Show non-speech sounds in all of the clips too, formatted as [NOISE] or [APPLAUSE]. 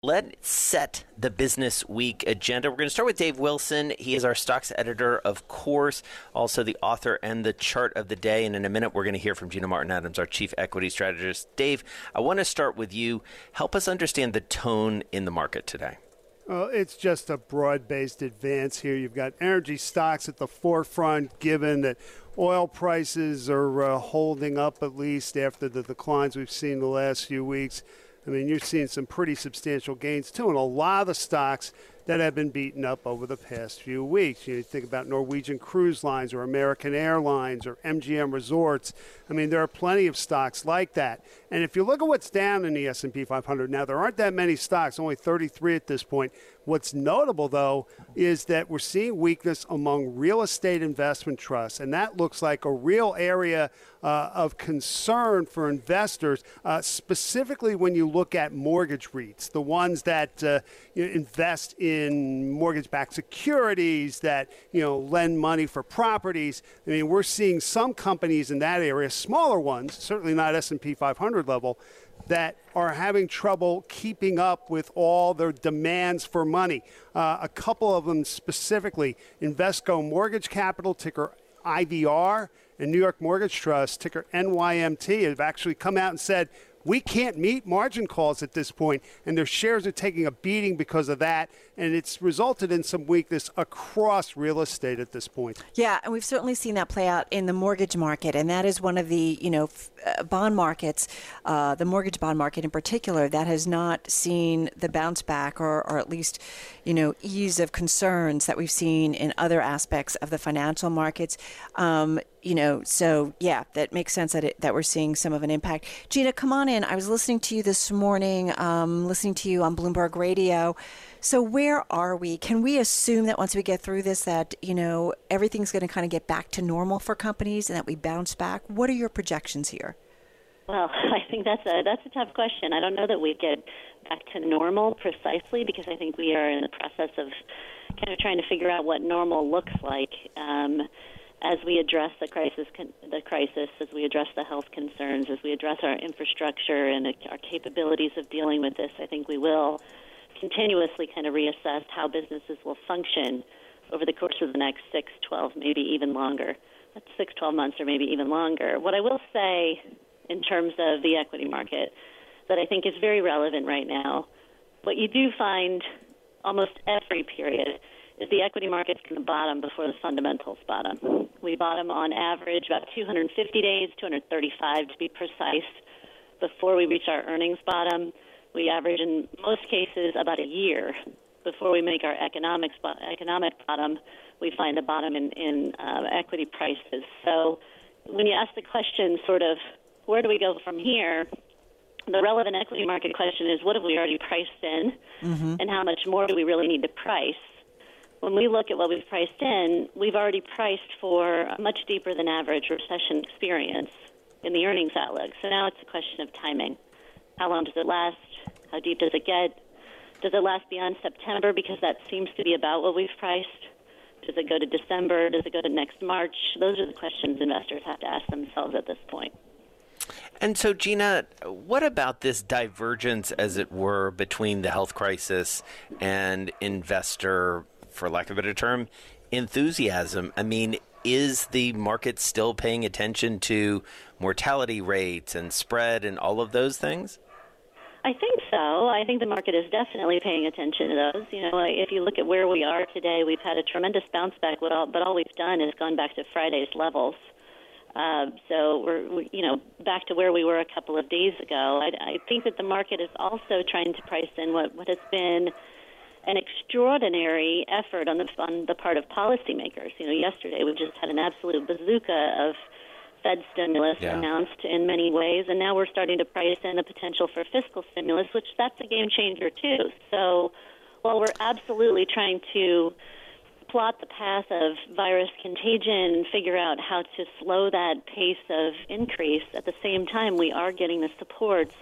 Let's set the business week agenda. We're going to start with Dave Wilson. He is our stocks editor, of course, also the author and the chart of the day. And in a minute, we're going to hear from Gina Martin Adams, our chief equity strategist. Dave, I want to start with you. Help us understand the tone in the market today. Well, it's just a broad based advance here. You've got energy stocks at the forefront, given that oil prices are uh, holding up at least after the declines we've seen the last few weeks. I mean, you're seeing some pretty substantial gains too, and a lot of the stocks that have been beaten up over the past few weeks. You, know, you think about Norwegian Cruise Lines or American Airlines or MGM Resorts. I mean, there are plenty of stocks like that. And if you look at what's down in the S&P 500 now, there aren't that many stocks, only 33 at this point. What's notable, though, is that we're seeing weakness among real estate investment trusts, and that looks like a real area uh, of concern for investors, uh, specifically when you look at mortgage REITs, the ones that uh, invest in mortgage-backed securities, that you know lend money for properties. I mean, we're seeing some companies in that area, smaller ones, certainly not S&P 500 level, that are having trouble keeping up with all their demands for money. Uh, a couple of them specifically, Invesco Mortgage Capital, ticker IVR, and New York Mortgage Trust, ticker NYMT, have actually come out and said we can't meet margin calls at this point, and their shares are taking a beating because of that, and it's resulted in some weakness across real estate at this point. Yeah, and we've certainly seen that play out in the mortgage market, and that is one of the you know f- uh, bond markets, uh, the mortgage bond market in particular, that has not seen the bounce back or, or at least you know ease of concerns that we've seen in other aspects of the financial markets. Um, you know, so yeah, that makes sense that it, that we're seeing some of an impact. Gina, come on in. I was listening to you this morning, um, listening to you on Bloomberg Radio. So where are we? Can we assume that once we get through this, that you know everything's going to kind of get back to normal for companies and that we bounce back? What are your projections here? Well, [LAUGHS] I think that's a that's a tough question. I don't know that we get back to normal precisely because I think we are in the process of kind of trying to figure out what normal looks like. Um, as we address the crisis, the crisis, as we address the health concerns, as we address our infrastructure and our capabilities of dealing with this, I think we will continuously kind of reassess how businesses will function over the course of the next six, twelve, maybe even longer. That's six, twelve months, or maybe even longer. What I will say in terms of the equity market that I think is very relevant right now, what you do find almost every period is the equity market's going to bottom before the fundamentals bottom. We bottom on average about 250 days, 235 to be precise, before we reach our earnings bottom. We average in most cases about a year before we make our economic economic bottom. We find a bottom in, in uh, equity prices. So when you ask the question, sort of, where do we go from here? The relevant equity market question is, what have we already priced in, mm-hmm. and how much more do we really need to price? when we look at what we've priced in, we've already priced for a much deeper than average recession experience in the earnings outlook. So now it's a question of timing. How long does it last? How deep does it get? Does it last beyond September? Because that seems to be about what we've priced. Does it go to December? Does it go to next March? Those are the questions investors have to ask themselves at this point. And so, Gina, what about this divergence, as it were, between the health crisis and investor for lack of a better term, enthusiasm. I mean, is the market still paying attention to mortality rates and spread and all of those things? I think so. I think the market is definitely paying attention to those. You know, if you look at where we are today, we've had a tremendous bounce back, but all, but all we've done is gone back to Friday's levels. Uh, so we're, we, you know, back to where we were a couple of days ago. I, I think that the market is also trying to price in what, what has been an extraordinary effort on the on the part of policymakers. You know, yesterday we just had an absolute bazooka of Fed stimulus yeah. announced in many ways, and now we're starting to price in the potential for fiscal stimulus, which that's a game changer too. So, while we're absolutely trying to plot the path of virus contagion, figure out how to slow that pace of increase. At the same time, we are getting the supports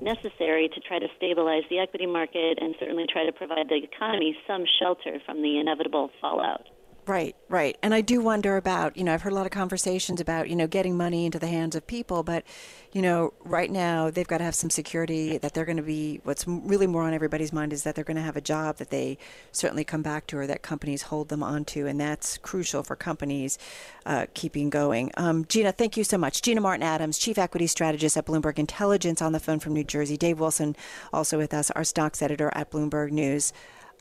necessary to try to stabilize the equity market and certainly try to provide the economy some shelter from the inevitable fallout. Right, right. And I do wonder about, you know, I've heard a lot of conversations about, you know, getting money into the hands of people, but, you know, right now they've got to have some security that they're going to be, what's really more on everybody's mind is that they're going to have a job that they certainly come back to or that companies hold them onto. And that's crucial for companies uh, keeping going. Um, Gina, thank you so much. Gina Martin Adams, Chief Equity Strategist at Bloomberg Intelligence on the phone from New Jersey. Dave Wilson, also with us, our stocks editor at Bloomberg News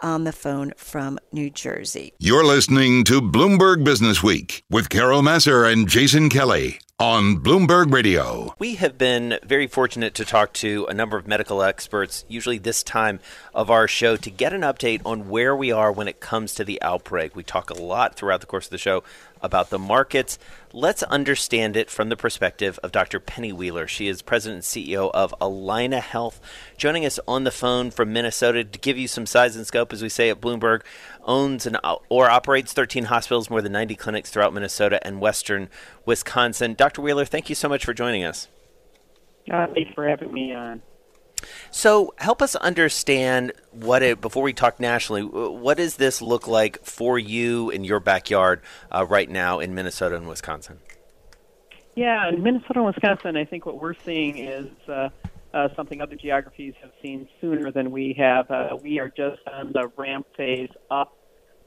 on the phone from New Jersey. You're listening to Bloomberg Business Week with Carol Massar and Jason Kelly on Bloomberg Radio. We have been very fortunate to talk to a number of medical experts, usually this time of our show, to get an update on where we are when it comes to the outbreak. We talk a lot throughout the course of the show about the markets. Let's understand it from the perspective of Dr. Penny Wheeler. She is president and CEO of Allina Health, joining us on the phone from Minnesota to give you some size and scope, as we say at Bloomberg. Owns and or operates 13 hospitals, more than 90 clinics throughout Minnesota and western Wisconsin. Dr. Wheeler, thank you so much for joining us. Uh, thanks for having me on. So, help us understand what it before we talk nationally. What does this look like for you in your backyard uh, right now in Minnesota and Wisconsin? Yeah, in Minnesota and Wisconsin, I think what we're seeing is uh, uh, something other geographies have seen sooner than we have. Uh, we are just on the ramp phase up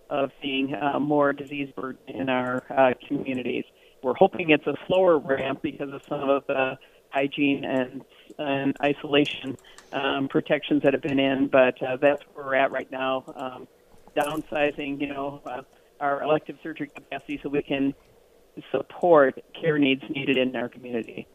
of seeing uh, more disease burden in our uh, communities. We're hoping it's a slower ramp because of some of the hygiene and, and isolation um, protections that have been in, but uh, that's where we're at right now. Um, downsizing, you know, uh, our elective surgery capacity so we can support care needs needed in our community.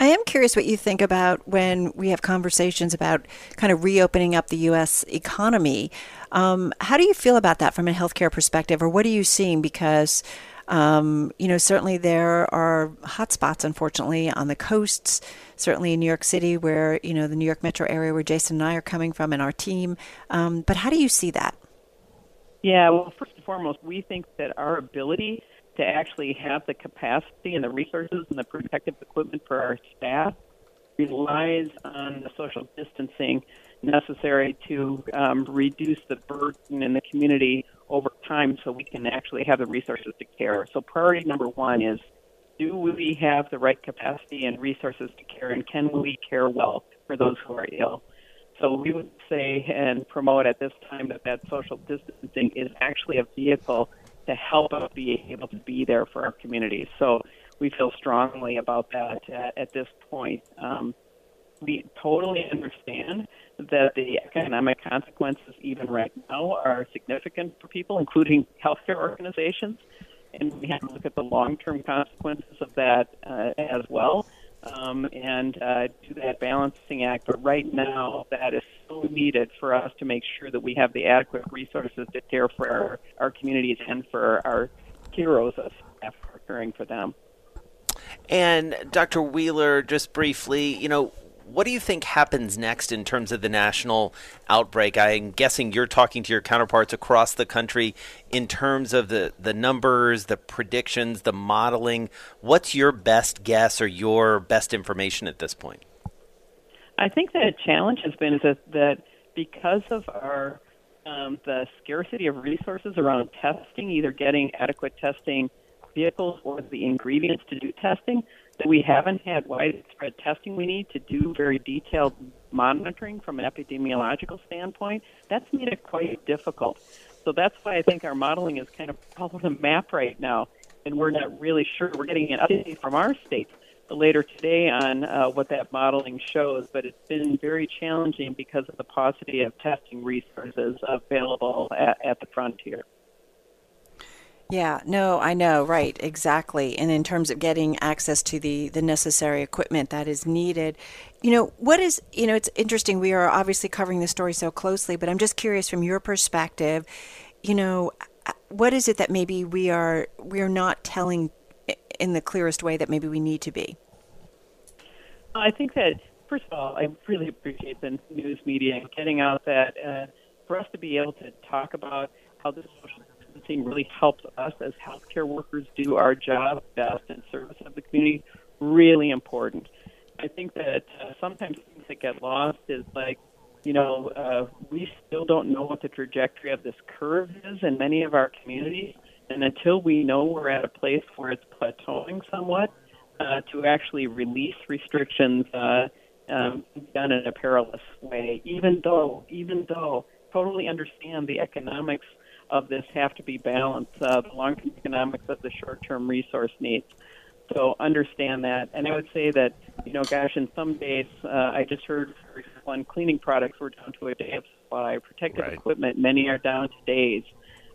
I am curious what you think about when we have conversations about kind of reopening up the U.S. economy. Um, how do you feel about that from a healthcare perspective, or what are you seeing? Because um, you know, certainly there are hotspots, unfortunately, on the coasts, certainly in New York City, where, you know, the New York metro area where Jason and I are coming from and our team. Um, but how do you see that? Yeah, well, first and foremost, we think that our ability to actually have the capacity and the resources and the protective equipment for our staff relies on the social distancing necessary to um, reduce the burden in the community over time so we can actually have the resources to care. So, priority number one is do we have the right capacity and resources to care, and can we care well for those who are ill? So, we would say and promote at this time that that social distancing is actually a vehicle to help us be able to be there for our communities. So, we feel strongly about that at, at this point. Um, we totally understand that the economic consequences, even right now, are significant for people, including healthcare organizations. And we have to look at the long term consequences of that uh, as well um, and uh, do that balancing act. But right now, that is so needed for us to make sure that we have the adequate resources to care for our, our communities and for our heroes of staff caring for them. And Dr. Wheeler, just briefly, you know, what do you think happens next in terms of the national outbreak? I'm guessing you're talking to your counterparts across the country in terms of the, the numbers, the predictions, the modeling. What's your best guess or your best information at this point? I think the challenge has been that, that because of our um, the scarcity of resources around testing, either getting adequate testing vehicles or the ingredients to do testing, we haven't had widespread testing we need to do very detailed monitoring from an epidemiological standpoint. That's made it quite difficult. So that's why I think our modeling is kind of all over the map right now, and we're not really sure. We're getting an update from our state later today on uh, what that modeling shows, but it's been very challenging because of the paucity of testing resources available at, at the frontier. Yeah, no, I know, right, exactly. And in terms of getting access to the the necessary equipment that is needed, you know, what is, you know, it's interesting. We are obviously covering the story so closely, but I'm just curious from your perspective, you know, what is it that maybe we are we are not telling in the clearest way that maybe we need to be? I think that first of all, I really appreciate the news media getting out that uh, for us to be able to talk about how this social distancing really helps us as healthcare workers do our job best in service of the community. Really important. I think that uh, sometimes things that get lost is like, you know, uh, we still don't know what the trajectory of this curve is in many of our communities. And until we know we're at a place where it's plateauing somewhat, uh, to actually release restrictions uh, um, done in a perilous way, even though, even though, totally understand the economics of this have to be balanced, uh, the long-term economics of the short-term resource needs. So understand that, and I would say that you know, gosh, in some days, uh, I just heard on cleaning products we're down to a day of supply. Protective right. equipment, many are down to days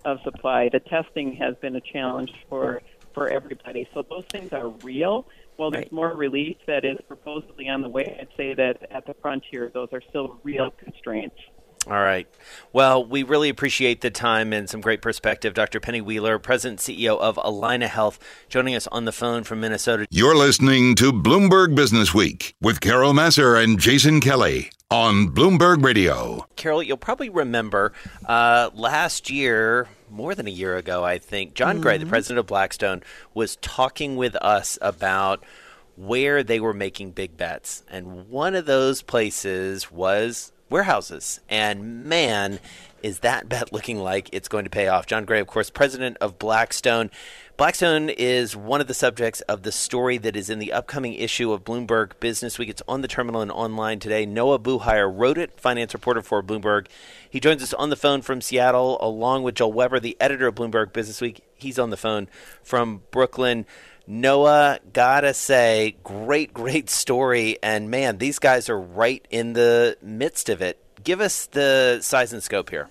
of supply. The testing has been a challenge for for everybody. So those things are real. Well, there's Right. more relief that is supposedly on the way. I'd say that at the frontier, those are still real constraints. All right. Well, we really appreciate the time and some great perspective. Dr. Penny Wheeler, President and CEO of Allina Health, joining us on the phone from Minnesota. You're listening to Bloomberg Business Week with Carol Massar and Jason Kelly on Bloomberg Radio. Carol, you'll probably remember uh, last year, more than a year ago, I think, John Gray, the president of Blackstone, was talking with us about where they were making big bets. And one of those places was warehouses. And man, is that bet looking like it's going to pay off. John Gray, of course, president of Blackstone. Blackstone is one of the subjects of the story that is in the upcoming issue of Bloomberg Business Week. It's on the terminal and online today. Noah Buhayar wrote it, finance reporter for Bloomberg. He joins us on the phone from Seattle, along with Joel Weber, the editor of Bloomberg Business Week. He's on the phone from Brooklyn. Noah, gotta say, great, great story. And man, these guys are right in the midst of it. Give us the size and scope here.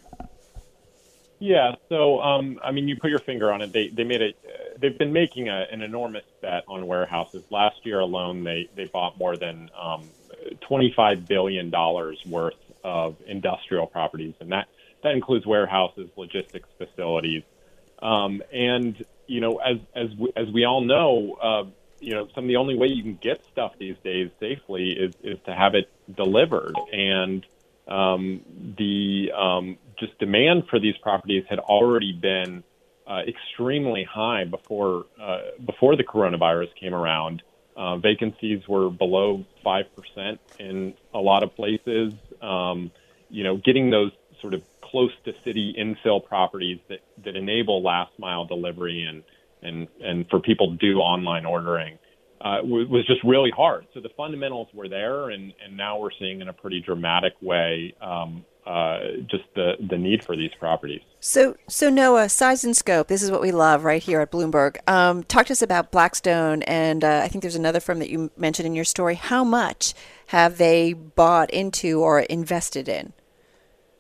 Yeah, so um, I mean, you put your finger on it. They they made it. They've been making a, an enormous bet on warehouses. Last year alone, they they bought more than um, twenty five billion dollars worth of industrial properties, and that that includes warehouses, logistics facilities, um, and you know, as as we, as we all know, uh, you know, some of the only way you can get stuff these days safely is is to have it delivered, and um, the um, just demand for these properties had already been uh, extremely high before uh, before the coronavirus came around. Uh, vacancies were below five percent in a lot of places. Um, you know, getting those sort of close to city infill properties that, that enable last mile delivery and and and for people to do online ordering uh, was, just really hard. So the fundamentals were there, and, and now we're seeing in a pretty dramatic way um, uh, just the, the need for these properties. So, so Noah, size and scope. This is what we love right here at Bloomberg. Um, talk to us about Blackstone, and uh, I think there's another firm that you mentioned in your story. How much have they bought into or invested in?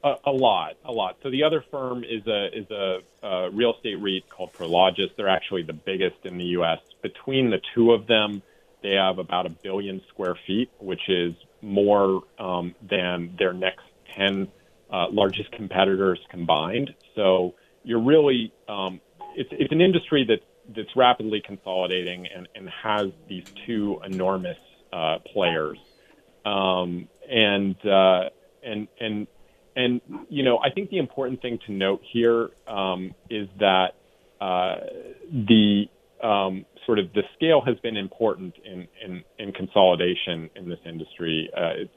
A, a lot, a lot. So the other firm is a is a, uh real estate REIT called Prologis. They're actually the biggest in the U.S. Between the two of them, they have about a billion square feet, which is more um, than their next ten uh, largest competitors combined. So you're really um, it's it's an industry that that's rapidly consolidating and, and has these two enormous uh, players. Um, and uh, and and and you know, I think the important thing to note here um, is that uh, the um, sort of the scale has been important in in, in consolidation in this industry. Uh, it's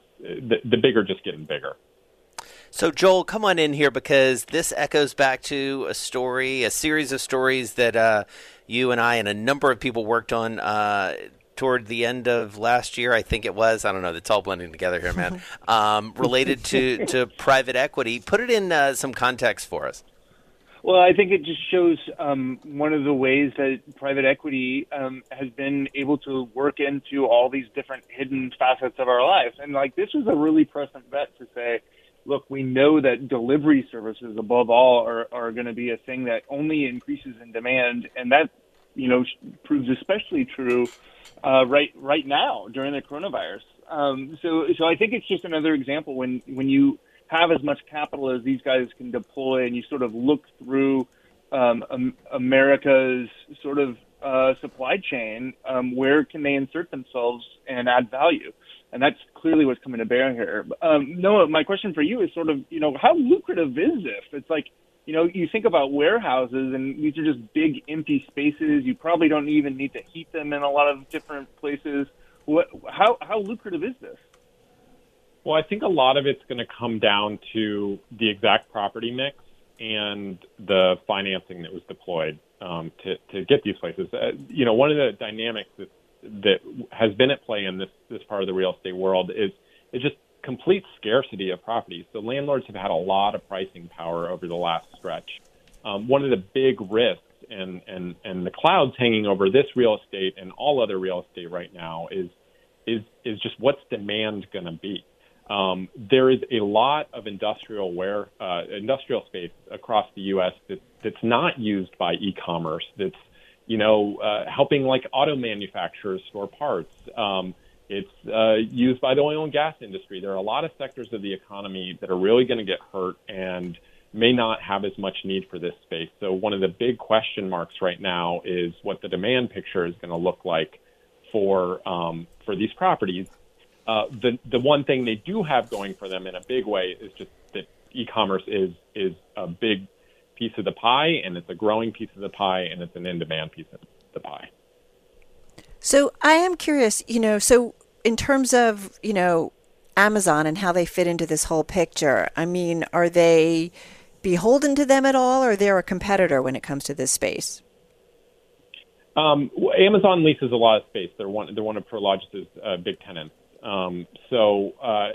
the, the bigger just getting bigger. So, Joel, come on in here because this echoes back to a story, a series of stories that uh, you and I and a number of people worked on uh, toward the end of last year. I think it was. I don't know. It's all blending together here, man. [LAUGHS] um, related to, to private equity. Put it in uh, some context for us. Well, I think it just shows um, one of the ways that private equity um, has been able to work into all these different hidden facets of our lives. And like this was a really prescient bet to say, look, we know that delivery services above all are, are going to be a thing that only increases in demand. And that, you know, proves especially true uh, right right now during the coronavirus. Um, so, so I think it's just another example when when you have as much capital as these guys can deploy, and you sort of look through um, um, America's sort of uh, supply chain, um, where can they insert themselves and add value? And that's clearly what's coming to bear here. Um, Noah, my question for you is sort of, you know, how lucrative is this? It's like you know, you think about warehouses, and these are just big empty spaces. You probably don't even need to heat them in a lot of different places. What, how how lucrative is this? Well, I think a lot of it's going to come down to the exact property mix and the financing that was deployed um, to to get these places. Uh, you know, one of the dynamics that that has been at play in this this part of the real estate world is is just complete scarcity of properties. So landlords have had a lot of pricing power over the last stretch. Um, one of the big risks and, and, and the clouds hanging over this real estate and all other real estate right now is is is just what's demand going to be. Um, there is a lot of industrial where uh, industrial space across the U.S. that, that's not used by e-commerce. That's you know uh, helping like auto manufacturers store parts. Um, it's uh, used by the oil and gas industry. There are a lot of sectors of the economy that are really going to get hurt and may not have as much need for this space. So one of the big question marks right now is what the demand picture is going to look like for um, for these properties. Uh, the the one thing they do have going for them in a big way is just that e-commerce is is a big piece of the pie, and it's a growing piece of the pie, and it's an in-demand piece of the pie. So I am curious, you know, so in terms of, you know, Amazon and how they fit into this whole picture, I mean, are they beholden to them at all, or they're a competitor when it comes to this space? Um, Amazon leases a lot of space. They're one. They're one of Prologis's uh, big tenants. Um, so uh,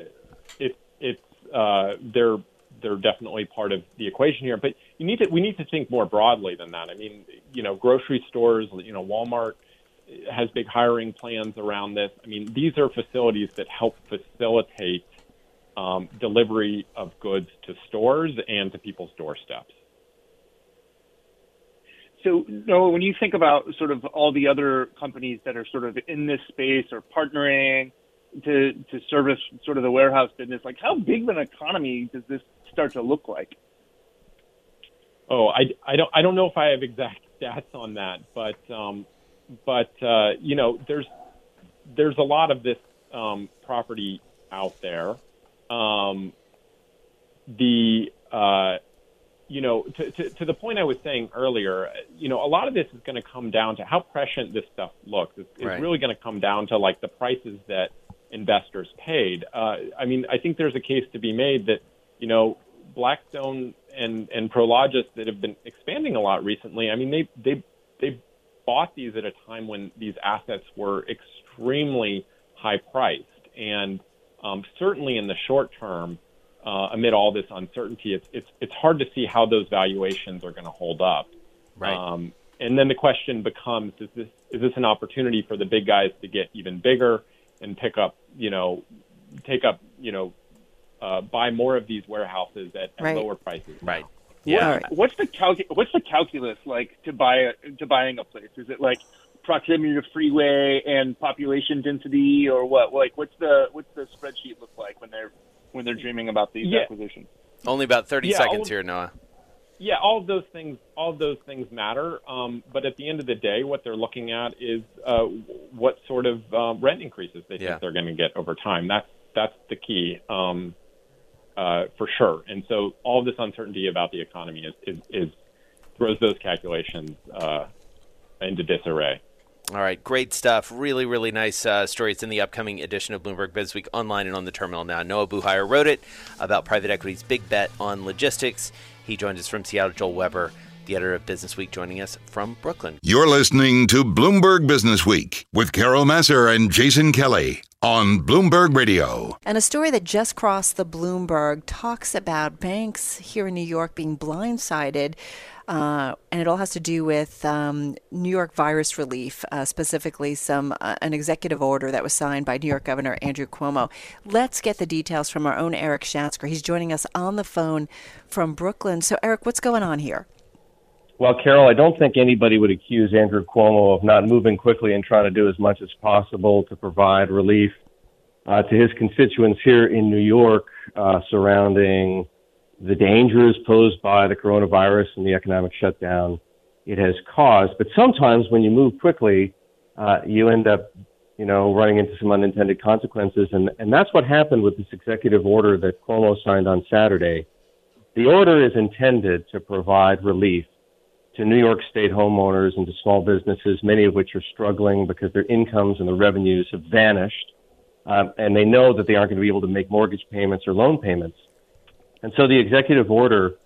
it, it's uh, they're they're definitely part of the equation here. But you need to we need to think more broadly than that. I mean, you know, grocery stores, you know, Walmart has big hiring plans around this. I mean, these are facilities that help facilitate um, delivery of goods to stores and to people's doorsteps. So, Noah, when you think about sort of all the other companies that are sort of in this space or partnering to to service sort of the warehouse business, like how big of an economy does this start to look like? Oh, I, I don't I don't know if I have exact [LAUGHS] stats on that, but um, but uh, you know, there's there's a lot of this um, property out there. Um, the uh, you know, to, to, to the point I was saying earlier, you know, a lot of this is going to come down to how prescient this stuff looks. It's, it's really going to come down to like the prices that investors paid. Uh, I mean, I think there's a case to be made that, you know, Blackstone and and Prologis that have been expanding a lot recently. I mean, they they bought these at a time when these assets were extremely high priced, and um, certainly in the short term, uh, amid all this uncertainty, it's it's it's hard to see how those valuations are going to hold up. Right. Um, and then the question becomes: Is this is this an opportunity for the big guys to get even bigger and pick up, you know, take up, you know, uh, buy more of these warehouses at, at Right. lower prices? Right. Yeah. What, what's the calcu- What's the calculus like to buy a, to buying a place? Is it like proximity to freeway and population density, or what? Like, what's the what's the spreadsheet look like when they're when they're dreaming about these Yeah. acquisitions? Only about 30 Yeah, seconds of- here, Noah. Yeah, all of those things, all of those things matter. Um, but at the end of the day, what they're looking at is uh, what sort of um, rent increases they Yeah. think they're going to get over time. That's that's the key um, uh, for sure. And so, all of this uncertainty about the economy is is, is throws those calculations uh, into disarray. All right, great stuff. Really, really nice uh, story. It's in the upcoming edition of Bloomberg Businessweek online and on the terminal now. Noah Buhayar wrote it about private equity's big bet on logistics. He joined us from Seattle. Joel Weber, the editor of Businessweek, joining us from Brooklyn. You're listening to Bloomberg Business Week with Carol Massar and Jason Kelly on Bloomberg Radio. And a story that just crossed the Bloomberg talks about banks here in New York being blindsided. Uh, and it all has to do with um, New York virus relief, uh, specifically some uh, an executive order that was signed by New York Governor Andrew Cuomo. Let's get the details from our own Erik Schatzker. He's joining us on the phone from Brooklyn. So, Erik, what's going on here? Well, Carol, I don't think anybody would accuse Andrew Cuomo of not moving quickly and trying to do as much as possible to provide relief uh, to his constituents here in New York uh, surrounding the dangers posed by the coronavirus and the economic shutdown it has caused. But sometimes when you move quickly, uh, you end up, you know, running into some unintended consequences. And, and that's what happened with this executive order that Cuomo signed on Saturday The order is intended to provide relief to New York State homeowners and to small businesses, many of which are struggling because their incomes and the revenues have vanished, um, and they know that they aren't going to be able to make mortgage payments or loan payments. And so the executive order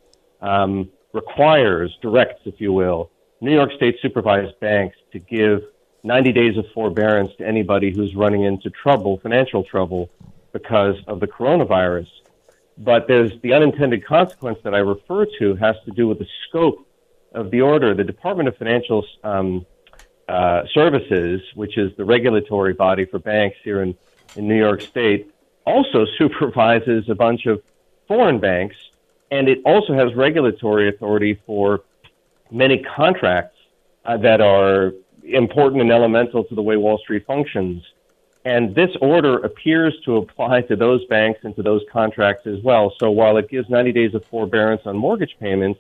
um, requires, directs, if you will, New York State supervised banks to give 90 days of forbearance to anybody who's running into trouble, financial trouble, because of the coronavirus. But there's the unintended consequence that I refer to has to do with the scope of the order. The Department of Financial um, uh, Services, which is the regulatory body for banks here in, in New York State, also [LAUGHS] supervises a bunch of foreign banks, and it also has regulatory authority for many contracts uh, that are important and elemental to the way Wall Street functions. And this order appears to apply to those banks and to those contracts as well. So while it gives 90 days of forbearance on mortgage payments,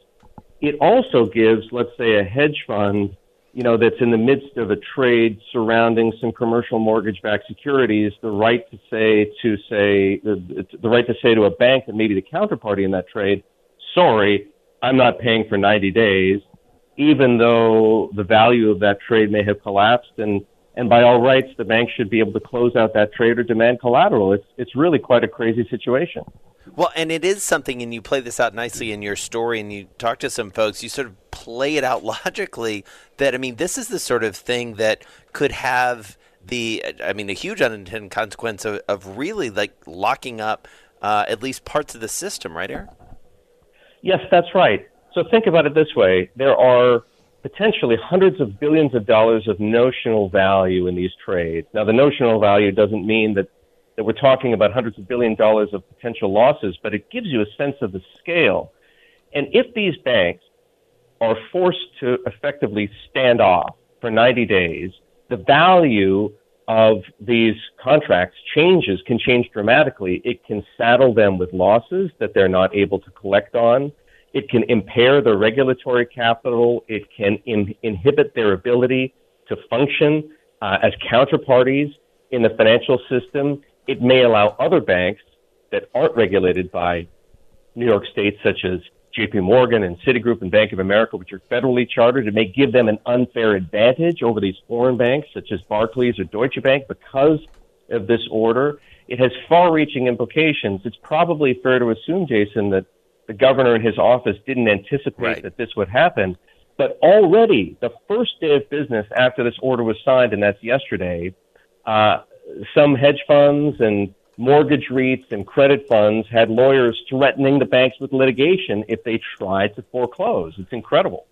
it also gives, let's say, a hedge fund, you know, that's in the midst of a trade surrounding some commercial mortgage-backed securities, the right to say to say the, the right to say to a bank that maybe the counterparty in that trade, sorry, I'm not paying for 90 days even though the value of that trade may have collapsed and and by all rights the bank should be able to close out that trade or demand collateral. It's it's really quite a crazy situation. Well and it is something and you play this out nicely in your story and you talk to some folks you sort of play it out [LAUGHS] logically that i mean this is the sort of thing that could have the i mean a huge unintended consequence of, of really like locking up uh, at least parts of the system right Erik? Yes that's right. So think about it this way. There are potentially hundreds of billions of dollars of notional value in these trades. Now, the notional value doesn't mean that, that we're talking about hundreds of billion dollars of potential losses, but it gives you a sense of the scale. And if these banks are forced to effectively stand off for 90 days, the value of these contracts changes, can change dramatically. It can saddle them with losses that they're not able to collect on. It can impair their regulatory capital. It can in, inhibit their ability to function uh, as counterparties in the financial system. It may allow other banks that aren't regulated by New York State, such as JP Morgan and Citigroup and Bank of America, which are federally chartered, it may give them an unfair advantage over these foreign banks, such as Barclays or Deutsche Bank, because of this order. It has far reaching implications. It's probably fair to assume, Jason, that the governor and his office didn't anticipate right. that this would happen. But already, the first day of business after this order was signed, and that's yesterday, uh, some hedge funds and mortgage REITs and credit funds had lawyers threatening the banks with litigation if they tried to foreclose. It's incredible.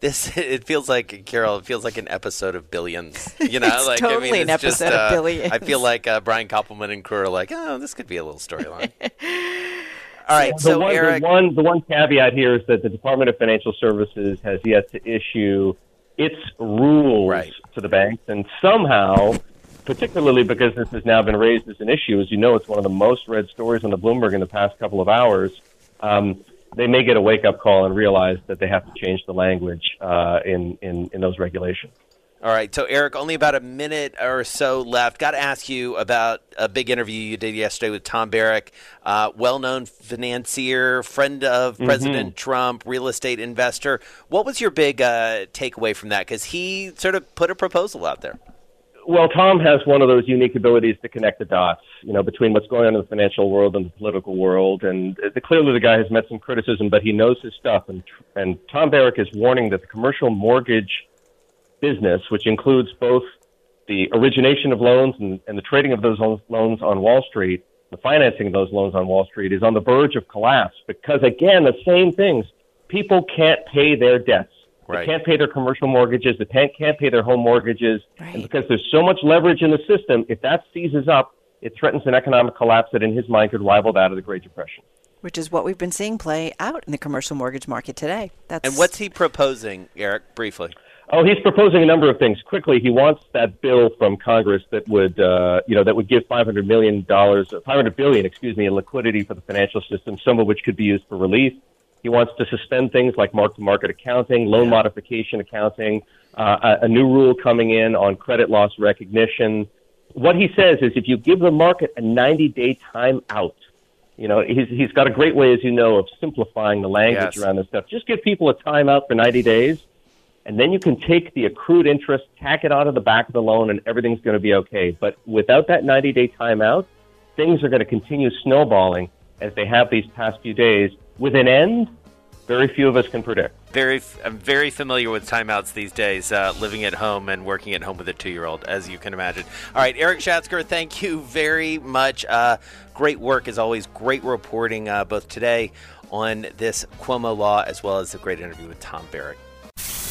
This [LAUGHS] it feels like Carol. It feels like an episode of Billions. [LAUGHS] You know, like totally I mean, an episode just, of uh, Billions. I feel like uh, Brian Koppelman and crew are like, oh, this could be a little storyline. [LAUGHS] All right, so the one, Erik, the one the one caveat here is that the Department of Financial Services has yet to issue its rules Right. to the banks, and somehow, particularly because this has now been raised as an issue, as you know, it's one of the most read stories on the Bloomberg in the past couple of hours. Um, they may get a wake up call and realize that they have to change the language uh, in, in in those regulations. All right, so Erik, only about a minute or so left. Got to ask you about a big interview you did yesterday with Tom Barrack, uh, well-known financier, friend of Mm-hmm. President Trump, real estate investor. What was your big uh, takeaway from that? Because he sort of put a proposal out there. Well, Tom has one of those unique abilities to connect the dots, you know, between what's going on in the financial world and the political world. And the, clearly, the guy has met some criticism, but he knows his stuff. And and Tom Barrack is warning that the commercial mortgage business, which includes both the origination of loans and, and the trading of those loans on Wall Street, the financing of those loans on Wall Street, is on the verge of collapse. Because again, the same things. People can't pay their debts. Right. They can't pay their commercial mortgages. They can't, can't pay their home mortgages. And because there's so much leverage in the system, if that seizes up, it threatens an economic collapse that, in his mind, could rival that of the Great Depression. which is what we've been seeing play out in the commercial mortgage market today. That's And what's he proposing, Erik? Briefly. Oh, he's proposing a number of things. Quickly, he wants that bill from Congress that would, uh, you know, that would give 500 million dollars, 500 billion, excuse me, in liquidity for the financial system, some of which could be used for relief. He wants to suspend things like mark-to-market accounting, loan modification accounting, uh, a, a new rule coming in on credit loss recognition. What he says is, if you give the market a 90-day time out, You know, he's he's got a great way, as you know, of simplifying the language Yes. around this stuff. Just give people a timeout for 90 days, and then you can take the accrued interest, tack it onto the back of the loan, and everything's going to be okay. But without that 90 day timeout, things are going to continue snowballing as they have these past few days, with an end very few of us can predict. Very, I'm very familiar with timeouts these days, uh, living at home and working at home with a two-year-old, as you can imagine. All right, Erik Schatzker, thank you very much. Uh, great work as always. Great reporting uh, both today on this Cuomo law as well as a great interview with Tom Barrett.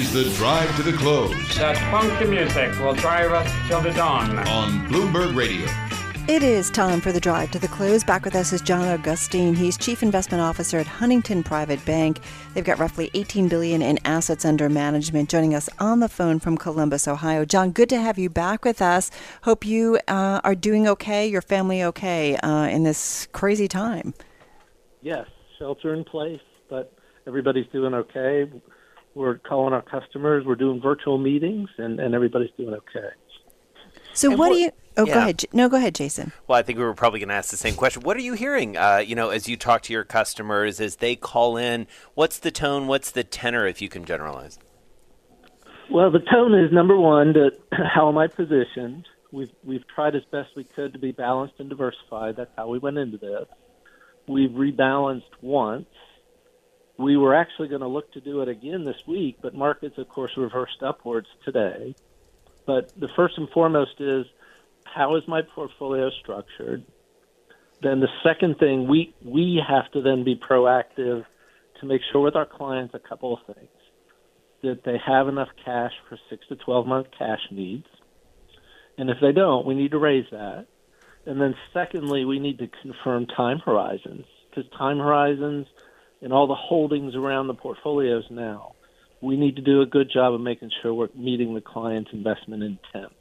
This is the drive to the close That funky music will drive us till the dawn. on Bloomberg Radio. It is time for the drive to the close. Back with us is John Augustine. He's Chief Investment Officer at Huntington Private Bank. They've got roughly 18 billion in assets under management. Joining us on the phone from Columbus, Ohio. John, good to have you back with us. Hope you uh, are doing okay, your family okay uh, in this crazy time. Yes, shelter in place, but everybody's doing okay. We're calling our customers. We're doing virtual meetings, and, and everybody's doing okay. So, And what, what- do you? Oh, yeah. go ahead. No, go ahead, Jason. Well, I think we were probably going to ask the same question. What are you hearing? Uh, you know, as you talk to your customers, as they call in, what's the tone? What's the tenor, if you can generalize? Well, the tone is number one. To [CLEARS THROAT] how am I positioned? We've we've tried as best we could to be balanced and diversified. That's how we went into this. We've rebalanced once. We were actually going to look to do it again this week, but markets, of course, reversed upwards today. But the first and foremost is how is my portfolio structured? Then the second thing, we we have to then be proactive to make sure with our clients a couple of things that they have enough cash for six to 12 month cash needs. And if they don't, we need to raise that. And then, secondly, we need to confirm time horizons because time horizons and all the holdings around the portfolios now, we need to do a good job of making sure we're meeting the client's investment intent.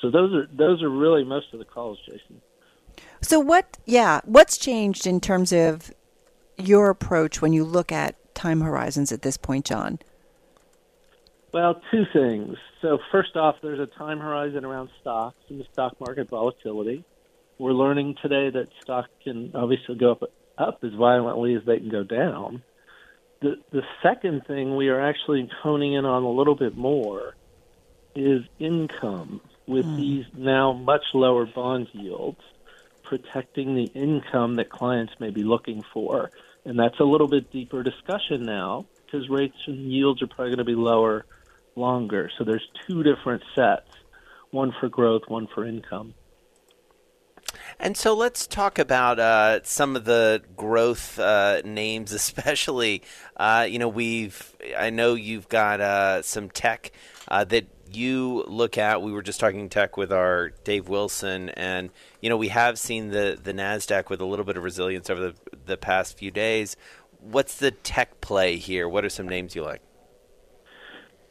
So those are those are really most of the calls, Jason. So, what? Yeah, what's changed in terms of your approach when you look at time horizons at this point, John? Well, two things. So first off, there's a time horizon around stocks and the stock market volatility. We're learning today that stocks can obviously go up up as violently as they can go down. The the second thing we are actually honing in on a little bit more is income with hmm. these now much lower bond yields, protecting the income that clients may be looking for. And that's a little bit deeper discussion now because rates and yields are probably going to be lower longer. So there's two different sets, one for growth, one for income. And so let's talk about uh, some of the growth uh, names, [LAUGHS] especially. Uh, you know, we've. I know you've got uh, some tech uh, that you look at. We were just talking tech with our Dave Wilson, and you know, we have seen the the Nasdaq with a little bit of resilience over the the past few days. What's the tech play here? What are some names you like?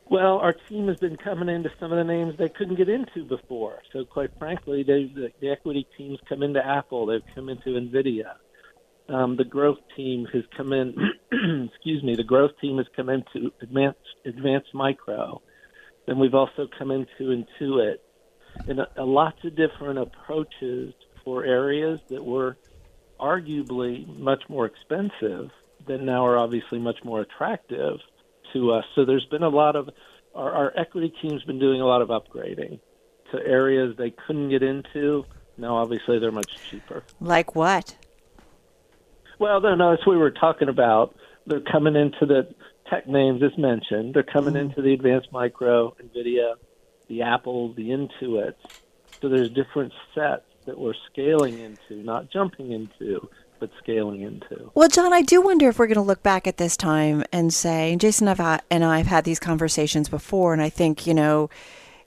Well, our team has been coming into some of the names they couldn't get into before. So, quite frankly, they, the, the equity teams come into Apple. They've come into Nvidia. Um, the growth team has come in. [CLEARS THROAT] excuse me. The growth team has come into Advanced Advanced Micro. Then we've also come into Intuit, and a, a lots of different approaches for areas that were arguably much more expensive that now are obviously much more attractive to us. So there's been a lot of our, our equity team's been doing a lot of upgrading to areas they couldn't get into. Now, obviously, they're much cheaper. Like what? Well, no, no, that's we were talking about. They're coming into the tech names as mentioned. They're coming mm-hmm. into the advanced micro, NVIDIA, the Apple, the Intuit. So there's different sets that we're scaling into, not jumping into, but scaling into. Well, John, I do wonder if we're going to look back at this time and say, Jason I've had, and I have had these conversations before, and I think, you know,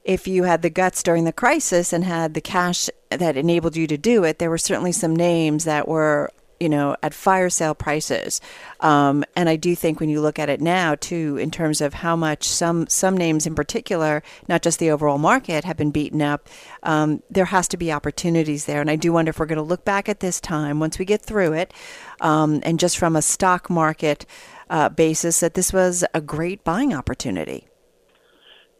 if you had the guts during the crisis and had the cash that enabled you to do it, there were certainly some names that were you know, at fire sale prices. Um, and I do think when you look at it now, too, in terms of how much some some names in particular, not just the overall market, have been beaten up, um, there has to be opportunities there. And I do wonder if we're going to look back at this time once we get through it, um, and just from a stock market uh, basis, that this was a great buying opportunity.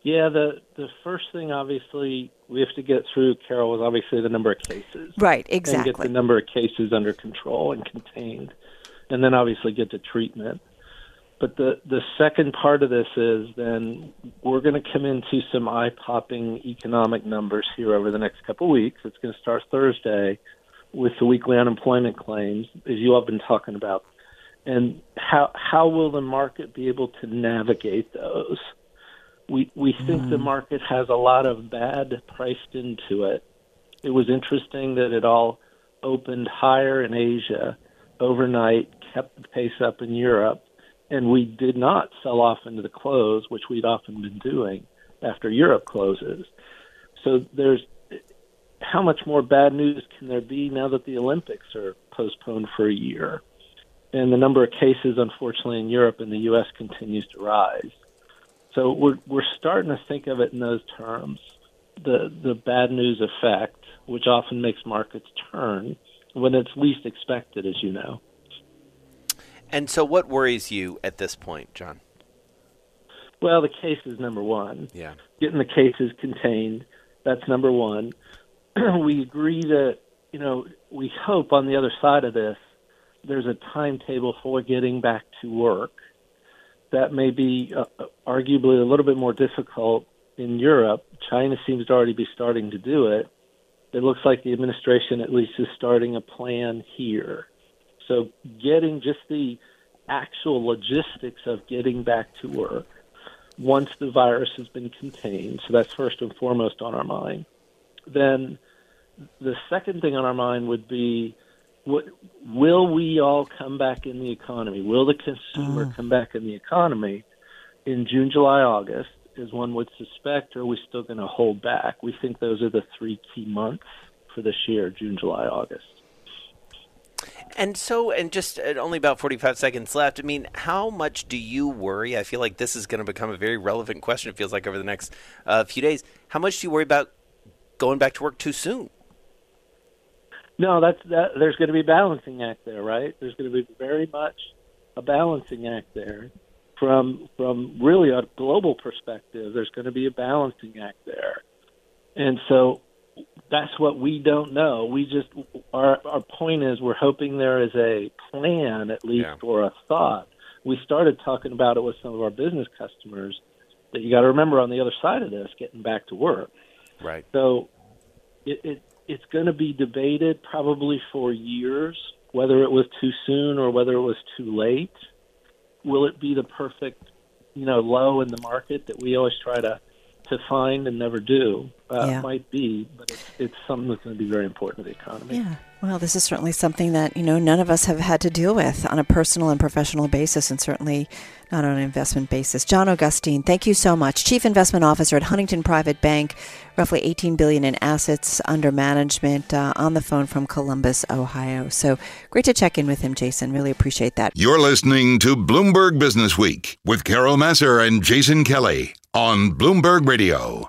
Yeah, the the first thing obviously we have to get through, Carol, was obviously the number of cases. Right, And exactly. get the number of cases under control and contained, and then obviously get to treatment. But the the second part of this is then we're going to come into some eye popping economic numbers here over the next couple of weeks. It's going to start Thursday with the weekly unemployment claims, as you all have been talking about, and how how will the market be able to navigate those? We we think the hmm. market has a lot of bad priced into it. It was interesting that it all opened higher in Asia overnight, kept the pace up in Europe, and we did not sell off into the close, which we'd often been doing after Europe closes. So there's how much more bad news can there be now that the Olympics are postponed for a year? And the number of cases, unfortunately, in Europe and the U.S. continues to rise. So we're we're starting to think of it in those terms. The the bad news effect, which often makes markets turn when it's least expected, as you know. And so, what worries you at this point, John? Well, the case is number one. Yeah. Getting the cases contained, that's number one. [CLEARS THROAT] we agree that you know we hope on the other side of this, there's a timetable for getting back to work. That may be uh, arguably a little bit more difficult in Europe. China seems to already be starting to do it. It looks like the administration at least is starting a plan here. So getting just the actual logistics of getting back to work once the virus has been contained. So that's first and foremost on our mind. Then the second thing on our mind would be what, will we all come back in the economy? Will the consumer come back in the economy in June, July, August, as one would suspect, or are we still going to hold back? We think those are the three key months for this year June, July, August. And so, and just uh, only about 45 seconds left. I mean, how much do you worry? I feel like this is going to become a very relevant question, it feels like, over the next uh, few days. How much do you worry about going back to work too soon? No, that's that. There's going to be a balancing act there, right? There's going to be very much a balancing act there. From from really a global perspective, there's going to be a balancing act there, and so that's what we don't know. We just our our point is we're hoping there is a plan at least or a thought. We started talking about it with some of our business customers that you got to remember on the other side of this, getting back to work. Right. So it, it it's going to be debated probably for years whether it was too soon or whether it was too late. Will it be the perfect, you know, low in the market that we always try to to find and never do? Uh, Yeah. Might be, but it's, it's something that's going to be very important to the economy. Yeah. Well, this is certainly something that, you know, none of us have had to deal with on a personal and professional basis, and certainly not on an investment basis. John Augustine, thank you so much. Chief Investment Officer at Huntington Private Bank, roughly 18 billion in assets under management, uh, on the phone from Columbus, Ohio. So great to check in with him, Jason. Really appreciate that. You're listening to Bloomberg Business Week with Carol Massar and Jason Kelly on Bloomberg Radio.